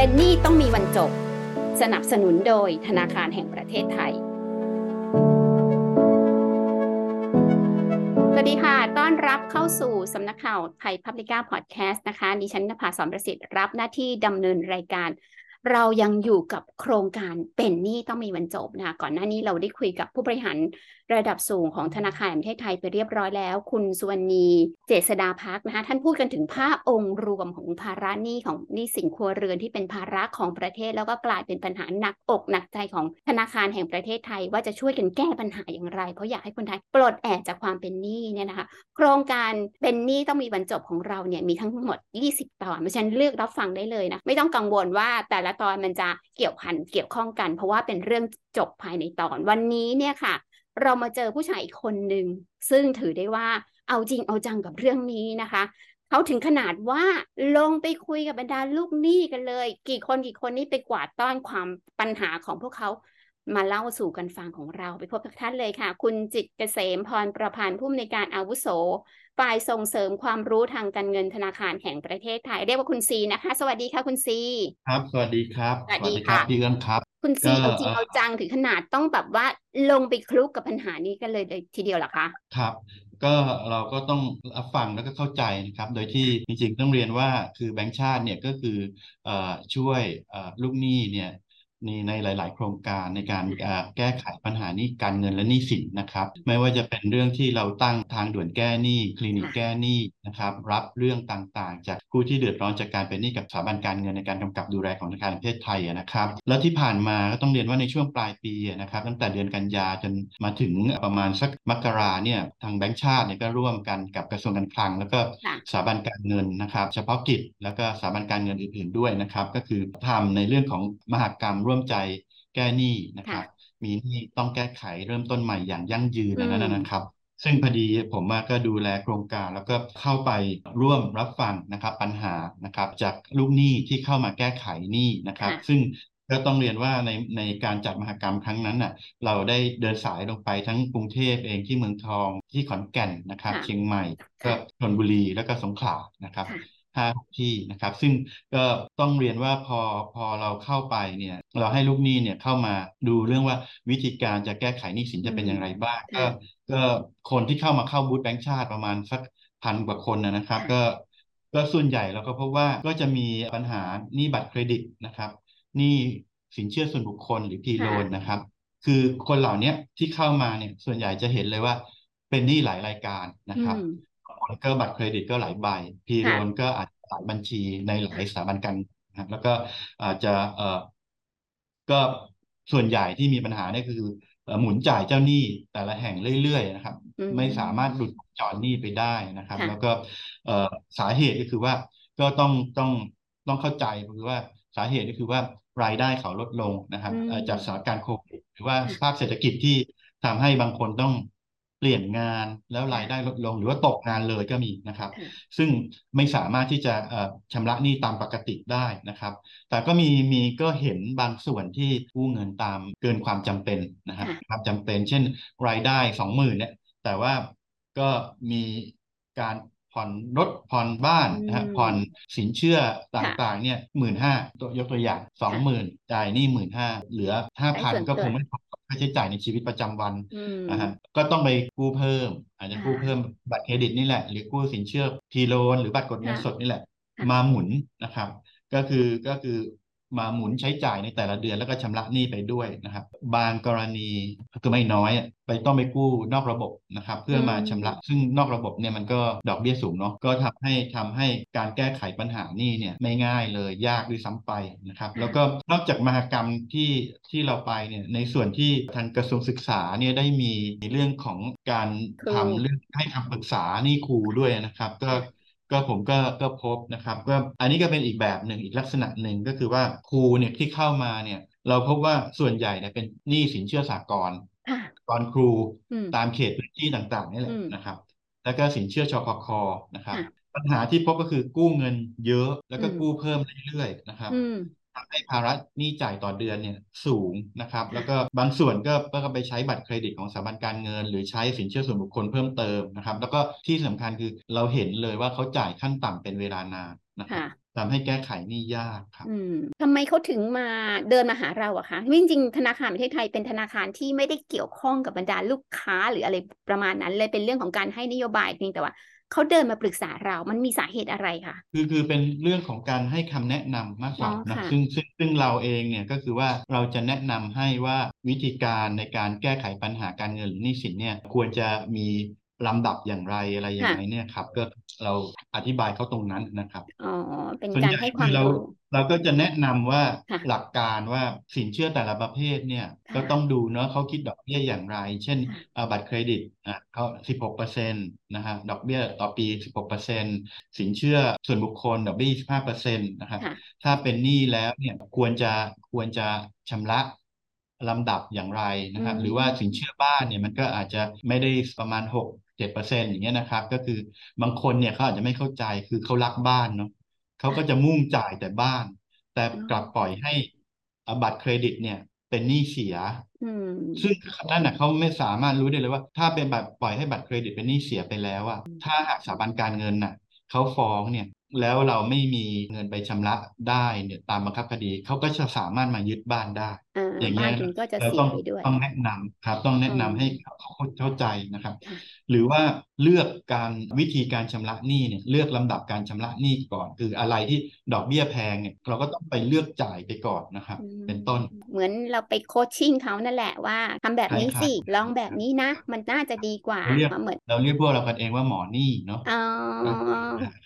เป็นหนี้ต้องมีวันจบ สนับสนุนโดยธนาคารแห่งประเทศไทย สวัสดีค่ะ ต้อนรับเข้าสู่สำนักข่าวไทยพับลิก้าพอดแคสต์นะคะ ดิฉันนภาสอนประสิทธิ์รับหน้าที่ดำเนินรายการ เรายังอยู่กับโครงการเป็นหนี้ต้องมีวันจบนะคะก่อนหน้านี้เราได้คุยกับผู้บริหารระดับสูงของธนาคารแห่งประเทศไทยไปเรียบร้อยแล้ว คุณสุวรรณีเจษดาพักนะคะท่านพูดกันถึงภาพองค์รวมของภาระหนี้ของหนี้สินครัวเรือนที่เป็นภาระของประเทศ แล้วก็กลายเป็นปัญหาหนักอกหนักใจของธนาคารแห่งประเทศไทย ว่าจะช่วยกันแก้ปัญหาอย่างไร เพราะอยากให้คนไทยปลดแอกจากความเป็นหนี้เนี่ยนะคะ โครงการเป็นหนี้ต้องมีบรรจบของเราเนี่ยมีทั้งหมด 20 ตอนเพราะฉะนั้นเลือกรับฟังได้เลยนะไม่ต้องกังวลว่าแต่ละตอนมันจะเกี่ยวพันเกี่ยวข้องกัน เพราะว่าเป็นเรื่องจบภายในตอนวันนี้เนี่ยค่ะ เรามาเจอผู้ชายอีกคนหนึ่งซึ่งถือได้ว่าเอาจริงเอาจังกับเรื่องนี้นะคะเขาถึงขนาดว่าลงไปคุยกับบรรดาลูกหนี้กันเลย กี่คนกี่คนนี่ไปกวาดต้อนความปัญหาของพวกเขามาเล่าสู่กันฟังของเราไปพบกับท่านเลยค่ะ คุณจิตเกษมพรประพันธ์ผู้อำนวยการอาวุโส ฝ่ายส่งเสริมความรู้ทางการเงินธนาคารแห่งประเทศไทย เรียกว่าคุณซีนะคะ สวัสดีค่ะคุณซี ครับ สวัสดีครับ สวัสดีครัค่ะพี่เอื้องครับ คุณซีก็เอาจริงเอ่อเอาจังถึงขนาดต้องแบบว่าลงไปคลุกกับปัญหานี้กันเลยเลยทีเดียวเหรอคะ ครับก็เราก็ต้องรับฟังแล้วก็เข้าใจนะครับ โดยที่จริงๆต้องเรียนว่าคือแบงก์ชาติเนี่ยก็คือเอ่อช่วยเอ่อลูกหนี้เนี่ย ในในหลาย ๆ โครงการในการเอ่อแก้ไขปัญหาหนี้การเงินและหนี้สินนะครับ ไม่ว่าจะเป็นเรื่องที่เราตั้งทางด่วนแก้หนี้คลินิกค่ะแก้หนี้นะครับ รับเรื่องต่าง ๆ จากผู้ที่เดือดร้อนจากการเป็นหนี้กับสถาบันการเงินในการกำกับดูแลของธนาคารแห่งประเทศไทยอะนะครับ แล้วที่ผ่านมาก็ต้องเรียนว่าในช่วงปลายปีอะนะครับ ตั้งแต่เดือนกันยาจนมาถึงประมาณสักมกราเนี่ยทางแบงก์ชาติเนี่ยก็ร่วมกันกับกระทรวงการคลัง แล้วก็ค่ะสถาบันการเงินนะครับ เฉพาะกิจแล้วก็สถาบันการเงินอื่น ๆ ด้วยนะครับ ก็คือทำในเรื่องของมหกรรมร่วมใจแก้หนี้นะครับ มีหนี้ต้องแก้ไขเริ่มต้นใหม่อย่างยั่งยืนอันนั้นอืมนะครับ ซึ่งพอดีผมอะก็ดูแลโครงการแล้วก็เข้าไปร่วมรับฟังนะครับ ปัญหานะครับจากลูกหนี้ที่เข้ามาแก้ไขหนี้นะครับค่ะซึ่งก็ต้องเรียนว่าในในการจัดมหกรรมครั้งนั้นน่ะเราได้เดินสายลงไปทั้งกรุงเทพเองที่เมืองทองที่ขอนแก่นนะครับค่ะเชียงใหม่ก็ค่ะชลบุรีแล้วก็สงขลานะครับ ค่ะห้าที่นะครับ ซึ่งก็ต้องเรียนว่าพอพอเราเข้าไปเนี่ยเราให้ลูกหนี้เนี่ยเข้ามาดูเรื่องว่าวิธีการจะแก้ไขหนี้สินจะเป็นอย่างไรบ้างก็ค่ะก็คนที่เข้ามาเข้าบูธแบงก์ชาติประมาณสักพันกว่าคนนะนะครับค่ะก็ก็ส่วนใหญ่เราก็พบว่าก็จะมีปัญหาหนี้บัตรเครดิตนะครับหนี้สินเชื่อส่วนบุคคลหรือพีโลนนะครับ คือคนเหล่าเนี้ยที่เข้ามาเนี่ยส่วนใหญ่จะเห็นเลยว่าเป็นหนี้หลายรายการนะครับ อืมบางคนก็บัตรเครดิตก็หลายใบพีโลค่ะนก็อาจจะหลายบัญชีในหลายสถาบันการเงินนะครับแล้วก็อาจจะเอ่อก็ส่วนใหญ่ที่มีปัญหาเนี่ยคือเอ่อหมุนจ่ายเจ้าหนี้แต่ละแห่งเรื่อยๆนะครับอืมไม่สามารถหลุดจอดหนี้ไปได้นะครับค่ะแล้วก็เอ่อสาเหตุก็คือว่าก็ต้องต้องต้องเข้าใจคือว่าสาเหตุก็คือว่ารายได้เขาลดลงนะครับอืมเอ่อจากสถานการณ์โควิดหรือว่าค่ะสภาพเศรษฐกิจที่ทำให้บางคนต้อง เปลี่ยนงานแล้วรายได้ลดลงหรือว่าตกงานเลยก็มีนะครับค่ะซึ่งไม่สามารถที่จะเอ่อชำระหนี้ตามปกติได้นะครับ แต่ก็มีมีก็เห็นบางส่วนที่กู้เงินตามเกินความจำเป็นนะครับค่ะความจำเป็น เช่นรายได้สองหมื่นเนี่ยแต่ว่าก็มีการ ผ่อนรถผ่อนบ้านนะฮะอืมผ่อนสินเชื่อตค่ะ่างๆเนี่ยหมื่นห้าตัวยกตัวอย่างสองหมื่นจ่ายหนี้หมื่นห้าเหลือห้าใช้พันส่วนก็เกิคนงไม่พอค่าใช้จ่ายในชีวิตประจำวันอืมนะฮะก็ต้องไปกู้เพิ่ม อาจจะกู้ค่ะเพิ่มบัตรเครดิตนี่แหละ หรือกู้สินเชื่อพีโลนหรือบัตรกดเงินค่ะสดนี่แหละค่ะมาหมุนนะครับ ก็คือก็คือ มาหมุนใช้จ่ายในแต่ละเดือนแล้วก็ชำระหนี้ไปด้วยนะครับ บางกรณีคือไม่น้อยอะไปต้องไปกู้นอกระบบนะครับเพื่อมาชำระ ซึ่งนอกระบบเนี่ยมันก็ดอกเบี้ยสูงเนาะก็ทำให้ทำให้การแก้ไขปัญหาหนี้เนี่ยไม่ง่ายเลยยากด้วยซ้ำไปนะครับแล้วก็นอกจากมหกรรมที่ที่เราไปเนี่ยในส่วนที่ทางกระทรวงศึกษาเนี่ยได้มีเรื่องของการครูทำเรื่องให้คำปรึกษาหนี้ครูด้วยนะครับ ก็ ก็ผมก็ก็พบนะครับก็อันนี้ก็เป็นอีกแบบหนึ่งอีกลักษณะหนึ่งก็คือว่าครูเนี่ยที่เข้ามาเนี่ยเราพบว่าส่วนใหญ่เนี่ยเป็นหนี้สินเชื่อสากลค่ะตอนครูอืมตามเขตพื้นที่ต่างๆนี่แหละอืมนะครับ แล้วก็สินเชื่อชพคนะครับค่ะปัญหาที่พบก็คือกู้เงินเยอะแล้วก็อืมกู้เพิ่มเรื่อยๆนะครับอืม ทำให้ภาระหนี้จ่ายต่อเดือนเนี่ยสูงนะครับ แล้วก็บางส่วนก็ก็ไปใช้บัตรเครดิตของสถาบันการเงิน หรือใช้สินเชื่อส่วนบุคคลเพิ่มเติมนะครับ แล้วก็ที่สำคัญคือเราเห็นเลยว่าเขาจ่ายขั้นต่ำเป็นเวลานานนะครับค่ะทำให้แก้ไขหนี้ยากครับอืมทำไมเขาถึงมาเดินมาหาเราอะคะจริงๆธนาคารประเทศไทยเป็นธนาคารที่ไม่ได้เกี่ยวข้องกับบรรดาลูกค้าหรืออะไรประมาณนั้นเลยเป็นเรื่องของการให้นโยบายเพียงแต่ว่า เขาเดินมาปรึกษาเรา มันมีสาเหตุอะไรคะคือคือเป็นเรื่องของการให้คำแนะนำมากกว่าอ๋อนะค่ะซึ่งซึ่งซึ่งเราเองเนี่ยก็คือว่าเราจะแนะนำให้ว่าวิธีการในการแก้ไขปัญหาการเงินหรือหนี้สินเนี่ยควรจะมี ลำดับอย่างไรอะไรอย่างไรเนี่ยครับ ก็เราอธิบายเขาตรงนั้นนะครับอ๋อเป็นส่วนการใหญ่ให้คคืวามอเรารู้เราก็จะแนะนำว่าค่ะหลักการว่าสินเชื่อแต่ละประเภทเนี่ยค่ะก็ต้องดูเนาะเขาคิดดอกเบี้ยอย่างไร เช่นค่ะเอ่อบัตรเครดิตอะเขาสิบหกเปอร์เซ็นต์นะฮะดอกเบี้ยต่อปีสิบหกเปอร์เซ็นต์สินเชื่อส่วนบุคคลดอกเบี้ยสิบห้าเปอร์เซ็นต์นะครับค่ะถ้าเป็นหนี้แล้วเนี่ยควรจะควรจะชำระลำดับอย่างไรนะครับอืมหรือว่าสินเชื่อบ้านเนี่ยมันก็อาจจะไม่ได้ประมาณหก เจ็ดเปอร์เซ็นต์อย่างเงี้ยนะครับ ก็คือบางคนเนี่ยเขาอาจจะไม่เข้าใจคือเขารักบ้านเนาะเขาก็จะมุ่งจ่ายแต่บ้าน แต่กลับปล่อยให้อะบัตรเครดิตเนี่ยเป็นหนี้เสียอืมซึ่งนั่นน่ะเขาไม่สามารถรู้ได้เลยว่า ถ้าเป็นบัตรปล่อยให้บัตรเครดิตเป็นหนี้เสียไปแล้วอะถ้าหากสถาบันการเงินน่ะเขาฟ้องเนี่ยแล้วเราไม่มีเงินไปชำระได้เนี่ยตามบังคับคดีเขาก็จะสามารถมายึดบ้านได้อ่าอย่างเงี้บ้ายนคุณก็จะเราเสียต้องไปด้วยต้องแนะนำครับ ต้องแนะนำอืมให้เขาเข้าใจนะครับค่ะ หรือว่าเลือกการวิธีการชำระหนี้เนี่ยเลือกลำดับการชำระหนี้ก่อน คืออะไรที่ดอกเบี้ยแพงเนี่ยเราก็ต้องไปเลือกจ่ายไปก่อนนะครับอืมเป็นต้น เหมือนเราไปโคชชิ่งเขานั่นแหละว่าทำแบบใช่นี้ครับสิลองแบบนี้นะ มันน่าจะดีกว่าเราเรียกเหมือนเราเรียกพวกเรากันเองว่าหมอหนี้เนาะอ๋อ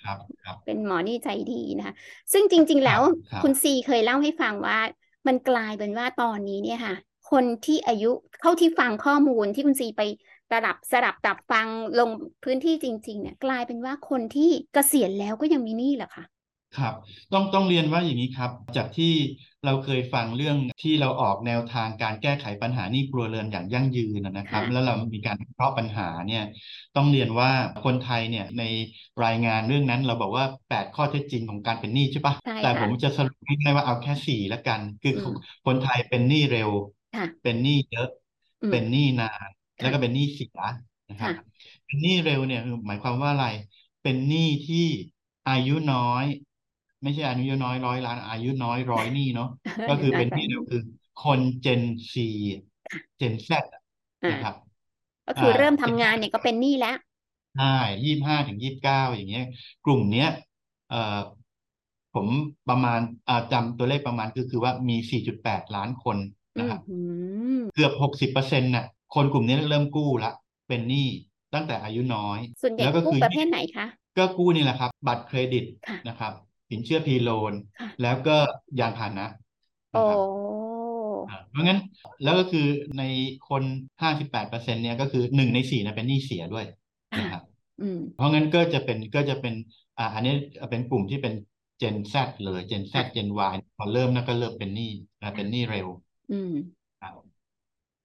ครับครับเป็นหมอนี่ใจดีนะคะซึ่งจริง ๆ แล้วครับคุณซีเคยเล่าให้ฟังว่า มันกลายเป็นว่าตอนนี้เนี่ยค่ะคนที่อายุเข้าที่ฟังข้อมูลที่คุณซีไป สลับสลับตับฟังลงพื้นที่จริง ๆ เนี่ย กลายเป็นว่าคนที่เกษียณแล้วก็ยังมีหนี้เหรอคะครับต้องต้องเรียนว่าอย่างนี้ครับ จากที่เราเคยฟังเรื่องที่เราออกแนวทางการแก้ไขปัญหาหนี้ครัวเรือนอย่างยั่งยืนนะนะครับค่ะแล้วเรามีการวิเคราะห์ปัญหาเนี่ยต้องเรียนว่าคนไทยเนี่ยในรายงานเรื่องนั้นเราบอกว่า 8 ข้อเท็จจริงของการเป็นหนี้ใช่ปะใช่แต่ค่ะผมจะสรุปง่ายๆว่าเอาแค่สี่ละกัน คืออมคนไทยเป็นหนี้เร็วค่ะเป็นหนี้เยอะอืมเป็นหนี้นานค่ะ แล้วก็เป็นหนี้เสียนะครับค่ะเป็นหนี้เร็วเนี่ยคือหมายความว่าอะไร เป็นหนี้ที่อายุน้อย ไม่ใช่อายุน้อยร้อยล้าน อายุน้อยร้อยหนี้เนาะก็คือเป็นหนี้เร็วคือคนเจนซีเจนแซอ่านะครับ ก็คืออ่าเริ่มทำงานเนี่ยก็เป็นหนี้แล้วใช่ยี่ห้าถึงยี่สิบเก้าอย่างเงี้ย กลุ่มเนี้ยเอ่อผมประมาณอ่าจำตัวเลขประมาณคือคือว่ามีสี่จุดแปดล้านคนอืนะมครับอืมเกือบหกสิบเปอร์เซ็นต์น่ะ คนกลุ่มนี้เริ่มกู้ละเป็นหนี้ตั้งแต่อายุน้อย ส่วนใหญ่แล้วก็กู้คือประเภทไหนคะ ก็กู้นี่แหละครับ บัตรเครดิตค่ะนะครับสินเชื่อพีโลนค่ะแล้วก็ยานพาหนะโอ้นะครับอ่าเพราะงั้นแล้วก็คือในคนห้าสิบแปดเปอร์เซ็นต์เนี่ยก็คือหนึ่งในสี่นะเป็นหนี้เสียด้วยค่ะนะครับอืมเพราะงั้นก็จะเป็นก็จะเป็นอ่าอันนี้เป็นกลุ่มที่เป็น Gen Z เลย Gen Z ค่ะ Gen Y พอเริ่มนะก็เริ่มเป็นหนี้นะเป็นหนี้เร็ว อืมครับ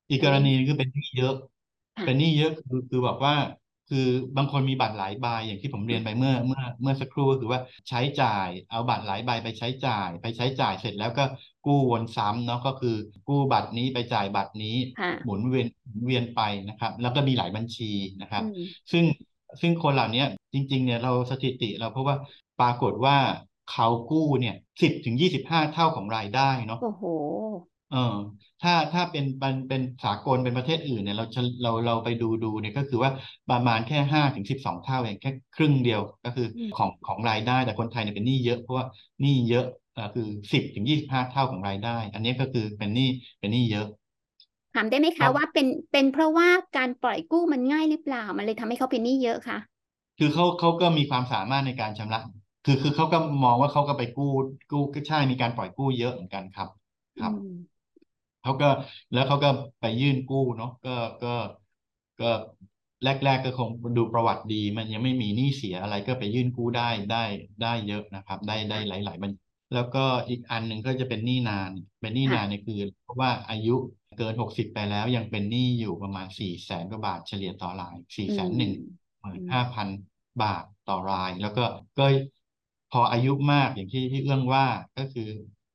อีกกรณีหนึงคือเป็นหนี้เยอะค่ะเป็นหนี้เยอะคือคือบอกว่า คือบางคนมีบัตรหลายใบอย่างที่ผมเรียนไปเมื่อเมื่อเมื่อสักครู่ก็คือว่าใช้จ่ายเอาบัตรหลายใบไปใช้จ่าย ไปใช้จ่ายเสร็จแล้วก็กู้วนซ้ำเนาะก็คือ กู้บัตรนี้ไปจ่ายบัตรนี้ค่ะหมุนเวียนหมุนเวียนไปนะครับ แล้วก็มีหลายบัญชีนะครับอืมซึ่งซึ่งคนเหล่านี้จริง ๆ เนี่ยเราสถิติเราเพราะว่าปรากฏว่าเขากู้เนี่ยสิบถึงยี่สิบห้าเท่าของรายได้เนาะโอ้โหเออ ถ้าถ้าเป็นเป็นเป็นสากลเป็นประเทศอื่นเนี่ยเราจะเราเราไปดูดูเนี่ยก็คือว่าประมาณแค่ห้าถึงสิบสองเท่าเองแค่ครึ่งเดียวก็คืออืมของของรายได้แต่คนไทยเนี่ยเป็นหนี้เยอะเพราะว่าหนี้เยอะอ่าคือสิบถึงยี่สิบห้าเท่าของรายได้ อันนี้ก็คือเป็นหนี้เป็นหนี้เยอะถามได้ไหมครัคะบว่าเป็นเป็นเพราะว่าการปล่อยกู้มันง่ายหรือเปล่า มันเลยทำให้เขาเป็นหนี้เยอะคะคือเขาเขาก็มีความสามารถในการชำระคือคือเขาก็มองว่าเขาก็ไปกู้กู้ก็ใช่มีการปล่อยกู้เยอะเหมือนกันครับ ครับอืม เขาก็แล้วเขาก็ไปยื่นกู้เนาะก็ก็ก็แรกๆก็คงดูประวัติดี มันยังไม่มีหนี้เสียอะไรก็ไปยื่นกู้ได้ได้ได้เยอะนะครับ ได้ได้หลาย ๆ บัญแล้วก็อีกอันหนึ่งก็จะเป็นหนี้นาน เป็นหนี้ค่ะนานเนี่ยคือ เพราะว่าอายุเกินหกสิบไปแล้วยังเป็นหนี้อยู่ประมาณสี่แสนกว่าบาทเฉลี่ยต่อรายสี่อืแสนมหนึ่งหมื่นอืมห้าพันบาทต่อราย แล้วก็ก็พออายุมากอย่างที่ที่เอื้องว่าก็คือ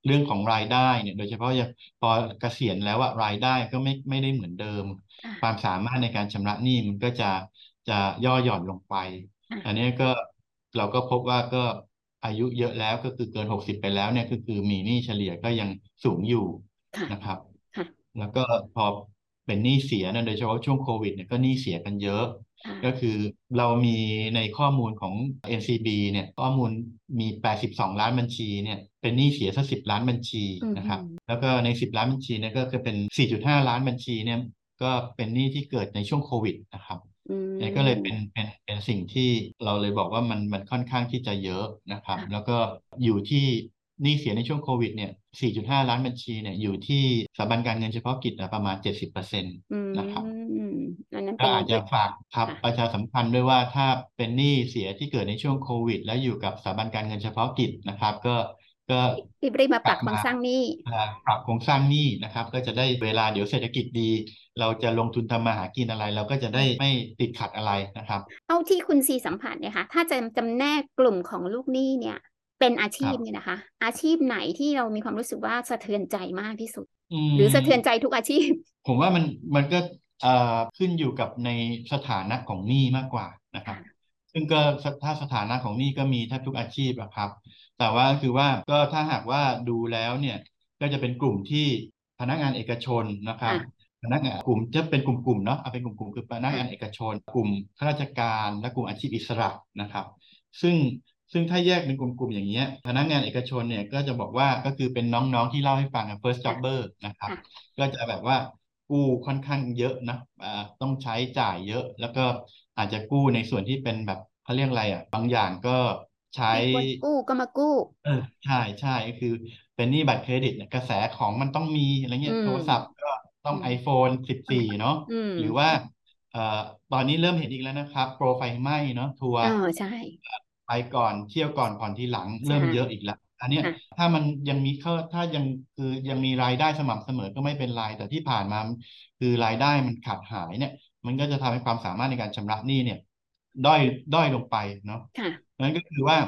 เรื่องของรายได้เนี่ย โดยเฉพาะอย่างพอเกษียณแล้วอะรายได้ก็ไม่ไม่ได้เหมือนเดิมค่ะความสามารถในการชำระหนี้มันก็จะจะย่อหย่อนลงไปค่ะอันนี้ก็เราก็พบว่าก็อายุเยอะแล้วก็คือเกิน60ไปแล้วเนี่ยก็คือมีหนี้เฉลี่ยก็ยังสูงอยู่ค่ะนะครับค่ะแล้วก็พอเป็นหนี้เสียเนี่ยโดยเฉพาะช่วงโควิดเนี่ยก็หนี้เสียกันเยอะค่ะ ก็คือเรามีในข้อมูลของ NCB เนี่ยข้อมูลมี 82 ล้านบัญชีเนี่ยเป็นหนี้เสียสัก10ล้านบัญชีอืมนะครับแล้วก็ใน 10 ล้านบัญชีเนี่ยก็คือเป็น 4.5 ล้านบัญชีเนี่ยก็เป็นหนี้ที่เกิดในช่วงโควิดนะครับอืมเนี่ยก็เลยเป็นเป็นเป็นสิ่งที่เราเลยบอกว่ามันมันค่อนข้างที่จะเยอะนะครับค่ะแล้วก็อยู่ที่หนี้เสียในช่วงโควิดเนี่ย 4.5 ล้านบัญชีเนี่ยอยู่ที่สถาบันการเงินเฉพาะกิจนะประมาณ 70%อืมนะครับอันนั้นก็เป็นอาจจะฝากครับค่ะประชาสัมพันธ์ด้วยว่าถ้าเป็นหนี้เสียที่เกิดในช่วงโควิด แล้วอยู่กับสถาบันการเงินเฉพาะกิจนะครับ ก็ก็รีบรีบมาปรับกโคลับรงมาสร้างหนี้อ่าปรับโครงสร้างหนี้นะครับ ก็จะได้เวลาเดี๋ยวเศรษฐกิจดี เราจะลงทุนทำมาหากินอะไร เราก็จะได้ไม่ติดขัดอะไรนะครับเท่าที่คุณซีสัมผัสเนี่ยค่ะถ้าจะจำแนกกลุ่มของลูกหนี้เนี่ย เป็นอาชีพเนี่ยนะคะ อาชีพไหนที่เรามีความรู้สึกว่าสะเทือนใจมากที่สุด หรือสะเทือนใจทุกอาชีพ ผมว่ามันมันก็เอ่อขึ้นอยู่กับในสถานะของหนี้มากกว่านะครับค่ะซึ่งก็สถ้าสถานะของหนี้ก็มีแทบทุกอาชีพอะครับ แต่ว่าคือว่าก็ถ้าหากว่าดูแล้วเนี่ยก็จะเป็นกลุ่มที่พนักงานเอกชนนะครับค่ะพนักงานกลุ่มจะเป็นกลุ่มๆเนาะเอาเป็นกลุ่มๆคือพนักงานค่ะเอกชน กลุ่มข้าราชการและกลุ่มอาชีพอิสระนะครับ ซึ่ง ซึ่งถ้าแยกเป็นกลุ่มๆอย่างเงี้ยพนักงานเอกชนเนี่ยก็จะบอกว่าก็คือเป็นน้องๆที่เล่าให้ฟังอะ first jobber นะครับค่ะก็จะแบบว่ากู้ค่อนข้างเยอะนะอ่าต้องใช้จ่ายเยอะ แล้วก็อาจจะกู้ในส่วนที่เป็นแบบเขาเรียกอะไรอะบางอย่างก็ใช้ไม่ควรกู้ก็มากู้เออใช่ใช่ก็คือเป็นหนี้บัตรเครดิตเนี่ยกระแสของมันต้องมีอะไรเงี้อืยมโทรศัพท์ก็ต้องอืม iPhone 14 เนาะอืมหรือว่าเอ่อตอนนี้เริ่มเห็นอีกแล้วนะครับ โปรไฟไหม้เนาะทัวร์เออใช่ ไปก่อนเที่ยวก่อนผ่อนทีหลังเริ่มใช่เยอะอีกแล้วอันเนี้ยค่ะถ้ามันยังมีเข้าถ้ายังคือยังมีรายได้สม่ำเสมอก็ไม่เป็นไรแต่ที่ผ่านมาคือรายได้มันขาดหายเนี่ย มันก็จะทำให้ความสามารถในการชำระหนี้เนี่ย ด้อยด้อยลงไปเนาะค่ะนั่นก็คือว่า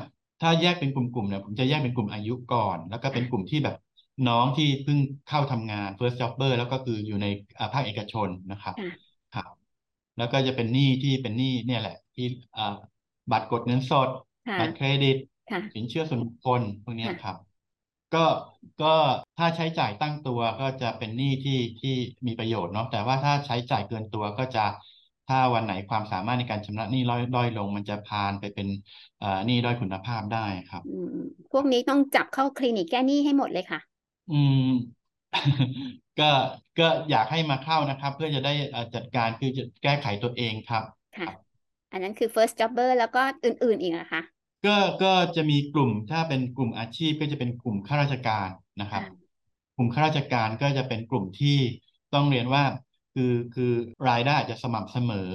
ถ้าแยกเป็นกลุ่มๆเนี่ยผมจะแยกเป็นกลุ่มอายุก่อน แล้วก็เป็นกลุ่มที่แบบน้องที่เพิ่งเข้าทำงาน first jobber แล้วก็คืออยู่ในอ่าภาคเอกชนนะครับค่ะครับแล้วก็จะเป็นหนี้ที่เป็นหนี้เนี่ยแหละ ที่อ่าบัตรกดเงินสดค่ะ บัตรเครดิต ค่ะ สินเชื่อส่วนบุคคลพวกเนี้ยค่ะ ครับ ก็ก็ถ้าใช้จ่ายตั้งตัวก็จะเป็นหนี้ที่ที่มีประโยชน์เนาะแต่ว่าถ้าใช้จ่ายเกินตัวก็จะถ้าวันไหนความสามารถในการชำระหนี้ด้อยด้อยลง มันจะพานไปเป็นเอ่อหนี้ด้อยคุณภาพได้ครับ อืมพวกนี้ต้องจับเข้าคลินิกแก้หนี้ให้หมดเลยค่ะ อืม ก็ก็อยากให้มาเข้านะครับ เพื่อจะได้เอ่อจัดการคือจะแก้ไขตัวเองครับ ค่ะ อันนั้นคือ first jobber แล้วก็อื่นๆอีกนะคะก็ก็จะมีกลุ่มถ้าเป็นกลุ่มอาชีพก็จะเป็นกลุ่มข้าราชการนะครับค่ะกลุ่มข้าราชการก็จะเป็นกลุ่มที่ต้องเรียนว่าคือคือรายได้อาจจะสม่ำเสมอ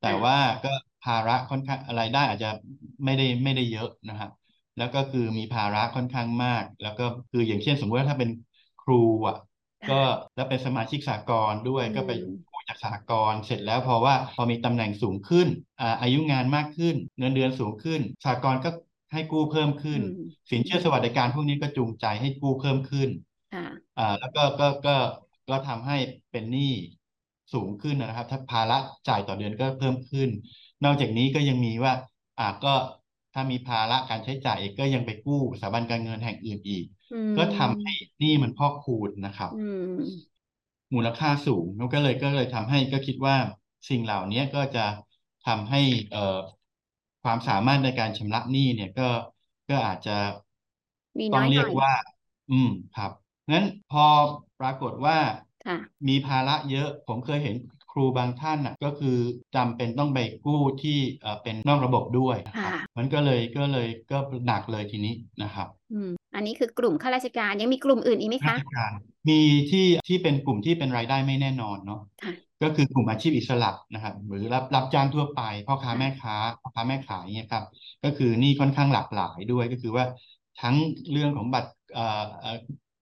แต่ค่ะว่าก็ภาระค่อนข้างรายได้อาจจะไม่ได้ไม่ได้เยอะนะครับแล้วก็คือมีภาระค่อนข้างมาก แล้วก็คืออย่างเช่นสมมติว่าถ้าเป็นครูอะ ก็ค่ะแล้วเป็นสมาชิกสหกรณ์ด้วยอืก็ไปมกู้ จากสหกรณ์เสร็จแล้วเพราะว่าพอมีตำแหน่งสูงขึ้นอ่าอายุงานมากขึ้น เงินเดือนสูงขึ้นสหกรณ์ก็ให้กู้เพิ่มขึ้นอืมสินเชื่อสวัสดิการพวกนี้ก็จูงใจให้กู้เพิ่มขึ้นค่ะอ่าแล้วก็ก็ก็ก็ทำให้เป็นหนี้สูงขึ้นนะครับ ถ้าภาระจ่ายต่อเดือนก็เพิ่มขึ้น นอกจากนี้ก็ยังมีว่าอ่าก็ถ้ามีภาระการใช้จ่ายอีกก็ยังไปกู้สถาบันการเงินแห่งอื่นอีกอืก็ทำมให้หนี้มันพอกพูนนะครับอื มมูลค่าสูงแล้วก็เลยก็เลยทำให้ก็คิดว่าสิ่งเหล่านี้ก็จะทำให้เอ่อความสามารถในการชำระหนี้เนี่ยก็ก็อาจจะมีต้น้อองยหเรีน่ยกอยว่า อืมครับงั้นพอปรากฏว่าค่ะมีภาระเยอะผมเคยเห็นครูบางท่านน่ะก็คือจำเป็นต้องไปกู้ที่เอ่อเป็นนอกระบบด้วยนะครับค่ะมันก็เลยก็เลยก็หนักเลยทีนี้นะครับ อืมอันนี้คือกลุ่มข้าราชการยังมีกลุ่มอื่นอีกไหมราคะชการ มีที่ที่เป็นกลุ่มที่เป็นรายได้ไม่แน่นอนเนาะค่ะก็คือกลุ่มอาชีพอิสระนะครับ หรือรับรับจ้างทั่วไปพ่อค้าค่ะแม่ค้าพ่อค้าแม่ขายเนี่ยครับ ก็คือหนี่ค่อนข้างหลากหลายด้วยก็คือว่าทั้งเรื่องของบัตรเอ่อเอ่อ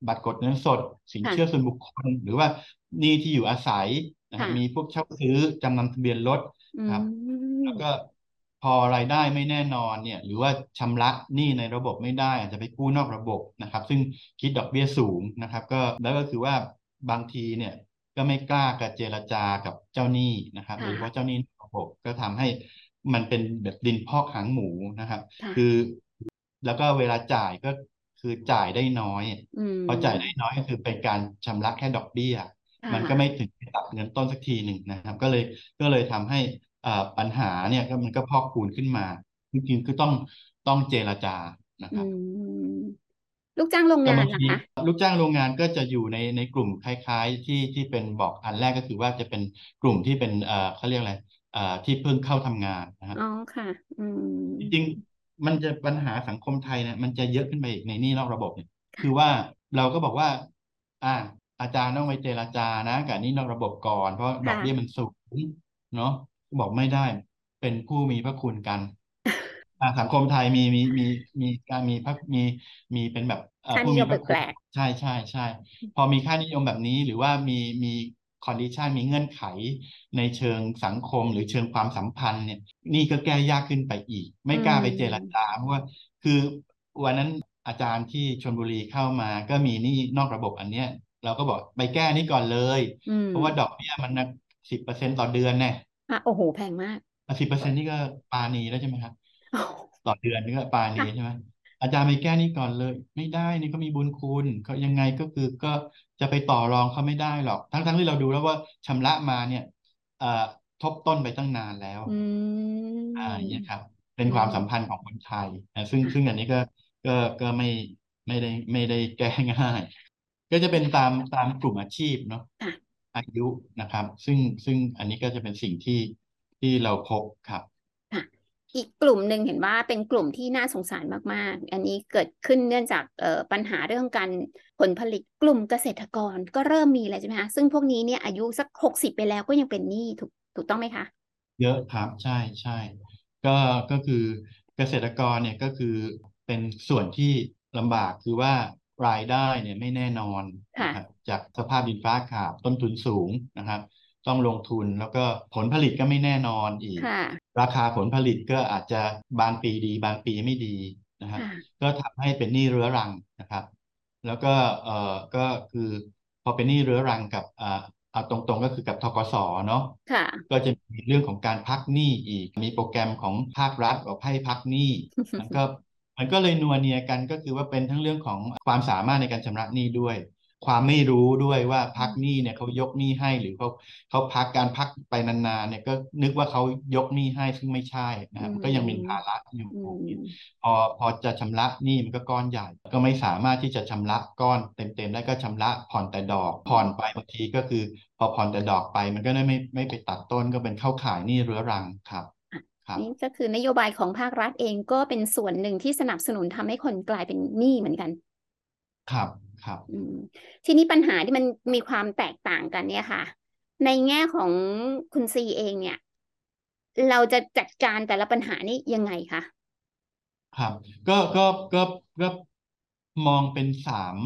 บัตรกดเงินสด สินค่ะเชื่อส่วนบุคคล หรือว่าหนี้ที่อยู่อาศัยนะครับค่ะมีพวกเช่าซื้อจำนำทะเบียนรถอืครับมแล้วก็ พอรายได้ไม่แน่นอนเนี่ยหรือว่าชำระหนี้ในระบบไม่ได้อาจจะไปกู้นอกระบบนะครับ ซึ่งคิดดอกเบี้ยสูงนะครับ ก็แล้วก็คือว่าบางทีเนี่ยก็ไม่กล้ากับเจรจากับเจ้าหนี้นะครับโดยเฉค่ะพาะเจ้าหนี้นอกระบบก็ทำให้มันเป็นแบบดินพอกหางหมูนะครับค่ะคือแล้วก็เวลาจ่ายก็คือจ่ายได้น้อยอืมพอจ่ายได้น้อยก็คือเป็นการชำระแค่ดอกเบี้ยค่ะมันก็ไม่ถึงไปตัดเงินต้นสักทีหนึ่งนะครับ ก็เลยก็เลยทำให้อ่า ปัญหาเนี่ยก็มันก็พอกพูนขึ้นมาจริงๆคือต้องต้องเจรจานะคอืรับมลูกจ้างโรงแต่งานบางล่ะทีคะลูกจ้างโรงงานก็จะอยู่ในในกลุ่มคล้าย ๆ ที่ที่เป็นบอกอันแรกก็คือว่าจะเป็นกลุ่มที่เป็นเอ่อเขาเรียกอะไรเอ่อที่เพิ่งเข้าทำงานนะครับอ๋อค่ะอืมจริงๆมันจะปัญหาสังคมไทยเนี่ยมันจะเยอะขึ้นไปอีกในหนี้นอกระบบเนี่ยคือว่าเราก็บอกว่า อ่า อาจารย์ต้องไปเจรจานะกับหนี้นอกระบบก่อนเพราะดอกค่ะเบี้ยมันสูงเนาะ บอกไม่ได้ เป็นผู้มีพระคุณกันอ่าสังคมไทยมีมีมีมีการมีพักมีมีเป็นแบบเอ่อค่าผู้นิยมีมพระคุแปณลกใช่ใช่ใช่พอมีค่านิยมแบบนี้หรือว่ามีมีคอนดิชันมีเงื่อนไขในเชิงสังคมหรือเชิงความสัมพันธ์เนี่ยนี่ก็แก้ยากขึ้นไปอีก ไม่กล้าไปเจรจาเพราะว่าคือวันนั้นอาจารย์ที่ชลบุรีเข้ามา ก็มีหนี้นอกระบบอันเนี้ย เราก็บอกไปแก้นี่ก่อนเลยๆอืมเพราะว่าดอกเบี้ยมันนะสิบเปอร์เซ็นต์ต่อเดือนแน่ อะโอ้โห แพงมากสิบเปอร์เซ็นต์นี่ก็ปาณีแล้วใช่ไหมครับโอ้ต่อเดือนนี่ก็ปาณีค่ะใช่ไหมอาจารย์ไปแก้นี่ก่อนเลย ไม่ได้นี่ก็มีบุญคุณเขายังไงก็คือก็จะไปต่อรองเขาไม่ได้หรอก ทั้งทั้งที่เราดูแล้วว่าชำระมาเนี่ยเอ่อทบต้นไปตั้งนานแล้วอืมอ่าอย่างเงี้ยครับ เป็นอืมความสัมพันธ์ของคนไทยอะซึ่งค่ะซึ่งอันนี้ก็ก็ก็ไม่ไม่ได้ไม่ได้แก้ง่าย ก็จะเป็นตามตามกลุ่มอาชีพเนาะค่ะ อายุนะครับ ซึ่งซึ่งอันนี้ก็จะเป็นสิ่งที่ที่เราพบครับค่ะอีกกลุ่มหนึ่งเห็นว่าเป็นกลุ่มที่น่าสงสารมาก ๆ อันนี้เกิดขึ้นเนื่องจากเอ่อปัญหาเรื่องการผลผลิตกลุ่มเกษตรกรก็เริ่มมีแล้วใช่ไหมคะซึ่งพวกนี้เนี่ยอายุสักหกสิบไปแล้วก็ยังเป็นหนี้ถูกถูกต้องไหมคะ เยอะครับใช่ใช่ก็ก็คือเกษตรกรเนี่ยก็คือเป็นส่วนที่ลำบากคือว่า รายได้เนี่ยไม่แน่นอนค่ะนะครับจากสภาพดินฟ้าอากาศต้นทุนสูงนะครับ ต้องลงทุนแล้วก็ผลผลิตก็ไม่แน่นอนอีกค่ะราคาผลผลิตก็อาจจะบางปีดี บางปีไม่ดีนะครับค่ะก็ทำให้เป็นหนี้เรื้อรังนะครับ แล้วก็เอ่อก็คือพอเป็นหนี้เรื้อรังกับอ่าเอาตรงๆก็คือกับธกสเนาะค่ะก็จะมีเรื่องของการพักหนี้อีก มีโปรแกรมของภาครัฐบอกให้พักหนี้มันก็ มันก็เลยนัวเนียกันก็คือว่าเป็นทั้งเรื่องของความสามารถในการชำระหนี้ด้วย ความไม่รู้ด้วยว่าพักหนี้เนี่ยเขายกหนี้ให้หรือเขาเขาพักการพักไปนานๆเนี่ยก็นึกว่าเขายกหนี้ให้ซึ่งไม่ใช่นะครับมันก็ยังเป็นภาระอยู่อืมพอพอจะชำระหนี้มันก็ก้อนใหญ่ ก็ไม่สามารถที่จะชำระก้อนเต็มๆได้ก็ชำระผ่อนแต่ดอกผ่อนไปบางทีก็คือ พอผ่อนแต่ดอกไป มันก็ได้ไม่ไม่ไปตัดต้นก็เป็นเข้าข่ายหนี้เรื้อรังครับครับ นี่ก็คือนโยบายของภาครัฐเองก็เป็นส่วนหนึ่งที่สนับสนุนทำให้คนกลายเป็นหนี้เหมือนกัน ครับครับอืมทีนี้ปัญหาที่มันมีความแตกต่างกันเนี่ยค่ะ ในแง่ของคุณซีเองเนี่ย เราจะจัดการแต่ละปัญหานี้ยังไงคะครับ ก็ก็ก็ก็มองเป็นสาม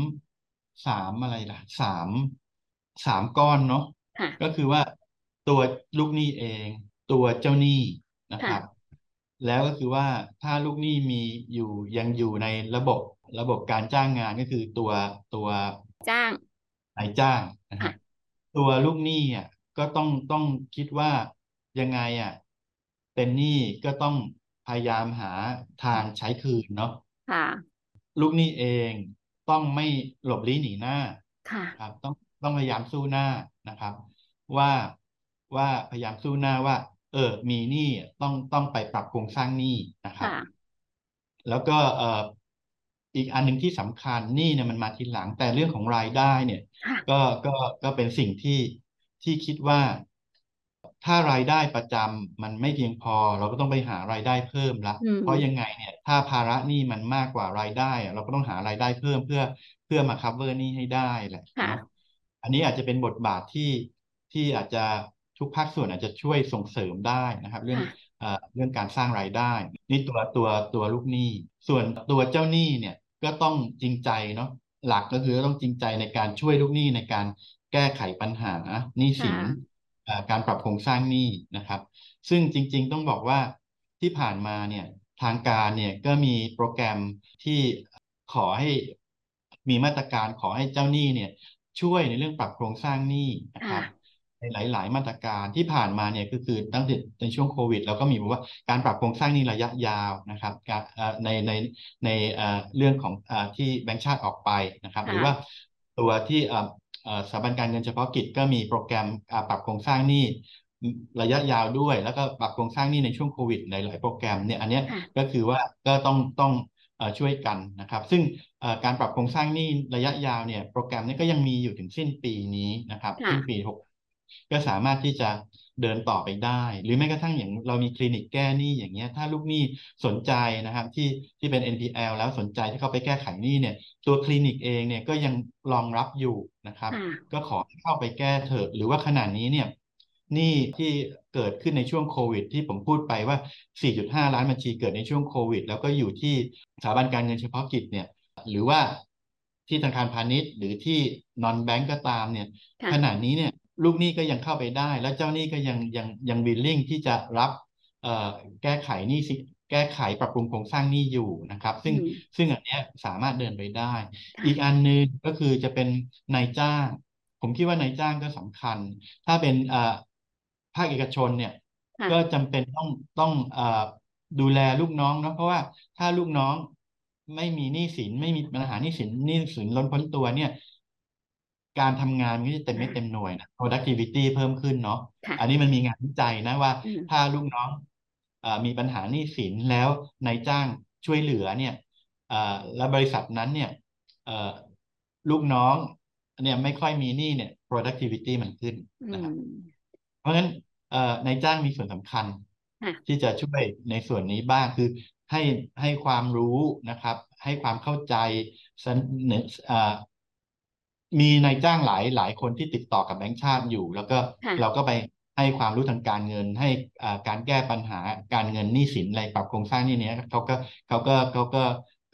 สามอะไรล่ะสามสามก้อนเนาะค่ะก็คือว่าตัวลูกหนี้เอง ตัวเจ้าหนี้ นะครับ แล้วก็คือว่าถ้าลูกหนี้มีอยู่ยังอยู่ในระบบระบบการจ้างงานก็คือตัวตัวจ้างนายจ้างนะครัค่ะบตัวลูกหนี้อะก็ต้องต้องคิดว่ายังไงอะเป็นหนี้ก็ต้องพยายามหาทางใช้คืนเนาะค่ะ ลูกหนี้เองต้องไม่หลบลี้หนีหน้าค่ะครับ ต้องต้องพยายามสู้หน้านะครับ ว่าว่าพยายามสู้หน้าว่า เออมีหนี้ต้องต้องไปปรับโครงสร้างหนี้นะครับ ค่ะ แล้วก็เอ่ออีกอันหนึ่งที่สำคัญหนี้เนี่ยมันมาทีหลังแต่เรื่องของรายได้เนี่ย ค่ะ ก็ก็ก็เป็นสิ่งที่ที่คิดว่า ถ้ารายได้ประจำมันไม่เพียงพอ เราก็ต้องไปหารายได้เพิ่มละอืมเพราะยังไงเนี่ย ถ้าภาระหนี้มันมากกว่ารายได้อะเราก็ต้องหารายได้เพิ่มเพื่อเพื่อมา cover หนี้ให้ได้แหละค่ะ เนาะอันนี้อาจจะเป็นบทบาทที่ที่อาจจะ ทุกภาคส่วนอาจจะช่วยส่งเสริมได้นะครับ เรื่องค่ะเอ่อเรื่องการสร้างรายได้ นี่ตัวตัวตัวลูกหนี้ ส่วนตัวเจ้าหนี้เนี่ยก็ต้องจริงใจเนาะหลักก็คือต้องจริงใจในการช่วยลูกหนี้ในการแก้ไขปัญหาหนี้สินค่ะเอ่อการปรับโครงสร้างหนี้นะครับ ซึ่งจริง ๆ ต้องบอกว่าที่ผ่านมาเนี่ยทางการเนี่ยก็มีโปรแกรมที่ขอให้มีมาตรการขอให้เจ้าหนี้เนี่ยช่วยในเรื่องปรับโครงสร้างหนี้นะครับค่ะ หลาย ๆ มาตรการที่ผ่านมาเนี่ยก็คือตั้งแต่ในช่วงโควิดเราก็มีบอกว่าการปรับโครงสร้างนี้ระยะยาวนะครับการในในในเรื่องของที่แบงก์ชาติออกไปนะครับ หรือว่าตัวที่สถาบันการเงินเฉพาะกิจก็มีโปรแกรมปรับโครงสร้างหนี้ระยะยาวด้วย แล้วก็ปรับโครงสร้างหนี้ในช่วงโควิดในหลายโปรแกรมเนี่ยอันนี้ก็คือว่าก็ต้องต้องช่วยกันนะครับ ซึ่งการปรับโครงสร้างหนี้ระยะยาวเนี่ยโปรแกรมนี้ก็ยังมีอยู่ถึงสิ้นปีนี้นะครับสิ้นปีห กก็สามารถที่จะเดินต่อไปได้ หรือแม้กระทั่งอย่างเรามีคลินิกแก้หนี้อย่างเงี้ย ถ้าลูกหนี้สนใจนะครับที่ที่เป็น NPL แล้วสนใจที่เขาไปแก้ไขหนี้เนี่ย ตัวคลินิกเองเนี่ยก็ยังรองรับอยู่นะครับ ก็ขอเข้าไปแก้เถอะหรือว่าขนาดนี้เนี่ยหนี้ที่เกิดขึ้นในช่วงโควิด ที่ผมพูดไปว่า 4.5 ล้านบัญชีเกิดในช่วงโควิด แล้วก็อยู่ที่สถาบันการเงินเฉพาะกิจเนี่ย หรือว่าที่ธนาคารพาณิชย์ หรือที่นอนแบงก์ก็ตามเนี่ยขณะนี้เนี่ย ลูกหนี้ก็ยังเข้าไปได้ แล้วเจ้าหนี้ก็ยังยังยังวิลลิ่งที่จะรับเอ่อแก้ไขหนี้สิแก้ไขปรับปรุงโครงสร้างหนี้อยู่นะครับ ซึ่งซึ่งอันนี้สามารถเดินไปได้ อีกอันหนึ่งก็คือจะเป็นนายจ้าง ผมคิดว่านายจ้างก็สำคัญ ถ้าเป็นเอ่อภาคเอกชนเนี่ย ก็จำเป็นต้องต้องเอ่อดูแลลูกน้องเนาะเพราะว่าถ้าลูกน้องไม่มีหนี้สินไม่มีปัญหาหนี้สินหนี้สินล้นพ้นตัวเนี่ย การทำงานมันก็จะเต็มไม่เต็มหน่วยนะ productivity เพิ่มขึ้นเนาะอันนี้มันมีงานวิจัยนะว่า ถ้าลูกน้องมีปัญหาหนี้สินแล้วนายจ้างช่วยเหลือเนี่ยแล้วบริษัทนั้นเนี่ยลูกน้องเนี่ยไม่ค่อยมีหนี้เนี่ย productivity มันขึ้นนะครับเพราะฉะนั้นนายจ้างมีส่วนสำคัญ ที่จะช่วยในส่วนนี้บ้างคือให้ให้ความรู้นะครับ ให้ความเข้าใจเสนอ มีนายจ้างหลายหลายคนที่ติดต่อกับแบงก์ชาติอยู่ แล้วก็เราก็ไปให้ความรู้ทางการเงิน ให้การแก้ปัญหาการเงินหนี้สินอะไรปรับโครงสร้างนี่เนี้ยเขาก็เขาก็เขาก็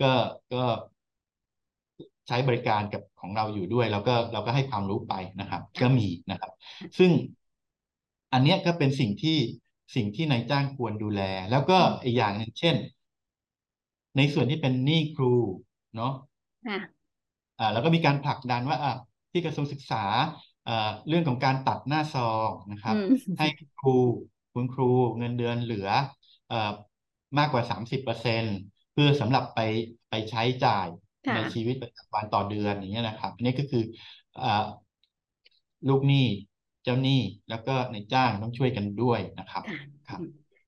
ก็ก็ใช้บริการกับของเราอยู่ด้วย แล้วก็เราก็ให้ความรู้ไปนะครับ ก็มีนะครับ ซึ่งอันนี้ก็เป็นสิ่งที่สิ่งที่นายจ้างควรดูแล แล้วก็อีกอย่างหนึ่งเช่น ในส่วนที่เป็นหนี้ครูเนาะ อ่าแล้วก็มีการผลักดันว่าอ่าที่กระทรวงศึกษาอ่าเรื่องของการตัดหน้าซองนะครับ ให้ครูคุณครูเงินเดือนเหลือเอ่อมากกว่าสามสิบเปอร์เซ็นเพื่อสำหรับไปไปใช้จ่ายในชีวิตประจำวันต่อเดือนอย่างเงี้ยนะครับนี่ก็คืออ่าลูกหนี้เจ้าหนี้แล้วก็ในจ้างต้องช่วยกันด้วยนะครับครับ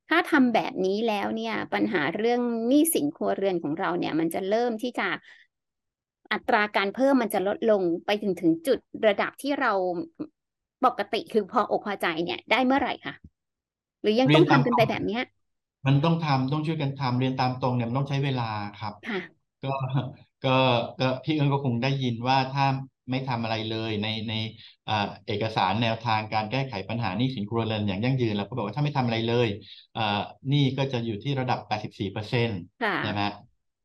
ถ้าทำแบบนี้แล้วเนี่ยปัญหาเรื่องหนี้สินครัวเรือนของเราเนี่ย มันจะเริ่มที่จะ อัตราการเพิ่มมันจะลดลงไปถึงถึงจุดระดับที่เราปกติคือพออกพอใจเนี่ยได้เมื่อไหร่คะหรือยังต้องทำกันไปแบบเนี้ย มันต้องทำต้องช่วยกันทำเรียนตามตรงเนี่ยมันต้องใช้เวลาครับค่ะก็ก็ก็พี่เอิญก็คงได้ยินว่าถ้าไม่ทำอะไรเลยในในเอกสารแนวทางการแก้ไขปัญหาหนี้สินครัวเรือนอย่างยั่งยืนเราก็บอกว่าถ้าไม่ทำอะไรเลยหนี้ก็จะอยู่ที่ระดับ 84เปอร์เซ็นต์ใช่ไหม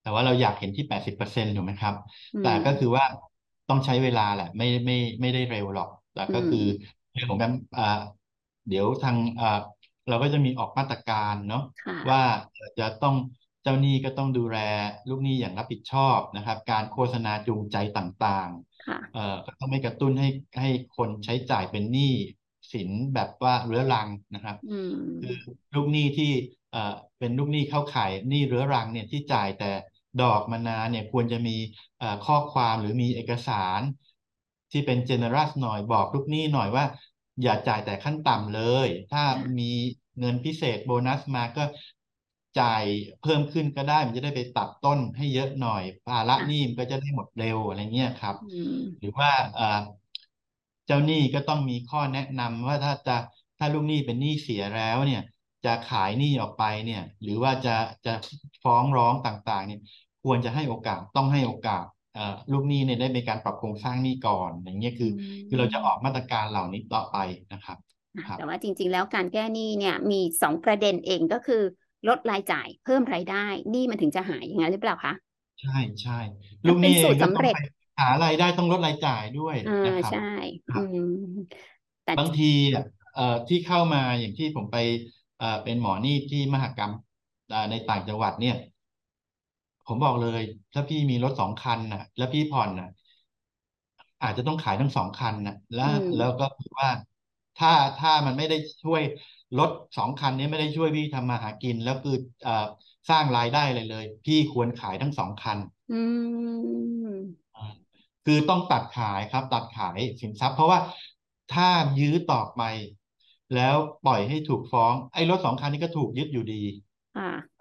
แต่ว่าเราอยากเห็นที่แปดสิบเปอร์เซ็นถูกไหมครับ แต่ก็คือว่าต้องใช้เวลาแหละไม่ไม่ไม่ได้เร็วหรอก แต่ก็คือเรื่องของการอ่าเดี๋ยวทางอ่าเราก็จะมีออกมาตรการเนาะว่าจะต้องเจ้าหนี้ก็ต้องดูแลลูกหนี้อย่างรับผิดชอบนะครับ การโฆษณาจูงใจต่างๆเอ่อก็ต้องไม่กระตุ้นให้ให้คนใช้จ่ายเป็นหนี้สินแบบว่าเรื้อรังนะครับคือลูกหนี้ที่เอ่อเป็นลูกหนี้เข้าข่ายหนี้เรื้อรังเนี่ยที่จ่ายแต่ ดอกมานานเนี่ยควรจะมีข้อความหรือมีเอกสาร ที่เป็น generous หน่อยบอกลูกหนี้หน่อยว่า อย่าจ่ายแต่ขั้นต่ำเลย ถ้ามีเงินพิเศษโบนัสมาก็จ่ายเพิ่มขึ้นก็ได้ มันจะได้ไปตัดต้นให้เยอะหน่อยภาระหนี้มันก็จะได้หมดเร็วอะไรเงี้ยครับ หรือว่าเจ้าหนี้ก็ต้องมีข้อแนะนำว่าถ้าจะถ้าลูกหนี้เป็นหนี้เสียแล้วเนี่ย จะขายหนี้ออกไปเนี่ย หรือว่าจะจะฟ้องร้องต่าง ๆ เนี่ย ควรจะให้โอกาสต้องให้โอกาสลูกหนี้เนี่ยได้ในการปรับโครงสร้างหนี้ก่อน อย่างเงี้ยคือ คือเราจะออกมาตรการเหล่านี้ต่อไปนะครับแต่ว่าจริง ๆ แล้วการแก้หนี้เนี่ยมีสองประเด็นเองก็คือ ลดรายจ่ายเพิ่มรายได้หนี้มันถึงจะหายอย่างนั้นหรือเปล่าคะใช่ใช่ลูกหนี้ก็ต้องไปหารายได้ต้องลดรายจ่ายด้วยนะครับใช่แต่บางทีเอ่อที่เข้ามาอย่างที่ผมไปเอ่อเป็นหมอหนี้ที่มหกรรมในต่างจังหวัดเนี่ย ผมบอกเลย ถ้าพี่มีรถสองคันน่ะ แล้วพี่ผ่อนน่ะ อาจจะต้องขายทั้งสองคันน่ะ แล้วแล้วก็คือว่าถ้าถ้ามันไม่ได้ช่วยรถสองคันนี้ไม่ได้ช่วยพี่ทำมาหากิน แล้วคือเอ่อสร้างรายได้เลยเลย พี่ควรขายทั้งสองคัน อืมคือต้องตัดขายครับ ตัดขายสินทรัพย์ เพราะว่าถ้ายื้อต่อไป แล้วปล่อยให้ถูกฟ้อง ไอ้รถสองคันนี้ก็ถูกยึดอยู่ดีค่ะอืม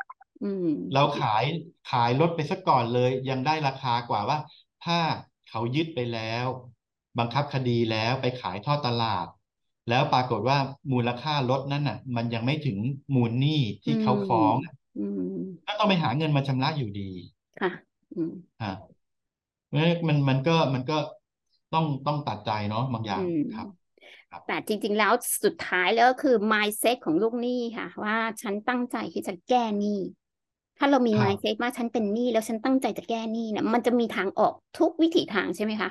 เราขายขายรถไปซะก่อนเลย ยังได้ราคากว่าว่า ถ้าเขายึดไปแล้ว บังคับคดีแล้วไปขายทอดตลาด แล้วปรากฏว่ามูลค่ารถนั้นน่ะ มันยังไม่ถึงมูลหนี้ที่เขาฟ้องอะอืมก็ต้องไปหาเงินมาชำระอยู่ดี ค่ะอืมอ่าเพราะฉะนั้นมันมันก็มันก็ต้องต้องตัดใจเนาะบางอย่างอืมครับครับแต่จริง ๆ แล้วสุดท้ายแล้วก็คือ mindset ของลูกหนี้ค่ะ ว่าฉันตั้งใจที่จะแก้หนี้ ถ้าเรามีครับ mindset ว่าฉันเป็นหนี้แล้วฉันตั้งใจจะแก้หนี้เนี่ยมันจะมีทางออกทุกวิถีทางใช่ไหมคะ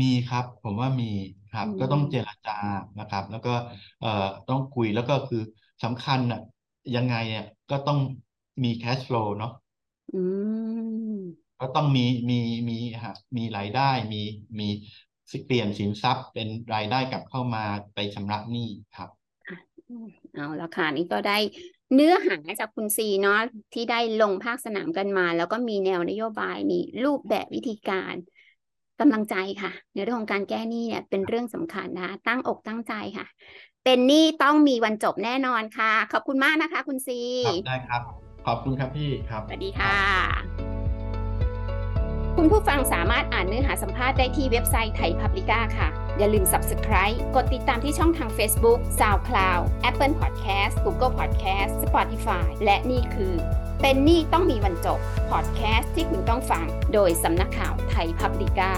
มีครับ ผมว่ามีครับ อืมก็ต้องเจรจานะครับ แล้วก็เอ่อต้องคุยแล้วก็คือสำคัญอะยังไงเนี่ยก็ต้องมี cash flow เนาะ อืมก็ต้องมีมีมีฮะมีรายได้มีมีเปลี่ยนสินทรัพย์เป็นรายได้กลับเข้ามาไปชำระหนี้ครับเอาละค่ะนี่ก็ได้ เนื้อหาจากคุณซีเนาะที่ได้ลงภาคสนามกันมา แล้วก็มีแนวนโยบายมีรูปแบบวิธีการกำลังใจค่ะ ในเรื่องของการแก้หนี้เนี่ยเป็นเรื่องสำคัญนะคะตั้งอกตั้งใจค่ะ เป็นหนี้ต้องมีวันจบแน่นอนค่ะ ขอบคุณมากนะคะ คุณซีครับได้ครับ ขอบคุณครับพี่ครับสวัสดีค่ะ คุณผู้ฟังสามารถอ่านเนื้อหาสัมภาษณ์ได้ที่เว็บไซต์ไทยพับลิก้าค่ะ อย่าลืม Subscribe กดติดตามที่ช่องทาง Facebook SoundCloud Apple Podcast Google Podcast Spotify และนี่คือ เป็นหนี่ต้องมีวันจบ พอดแคสต์ที่คุณต้องฟัง โดยสำนักข่าวไทยพับลิก้า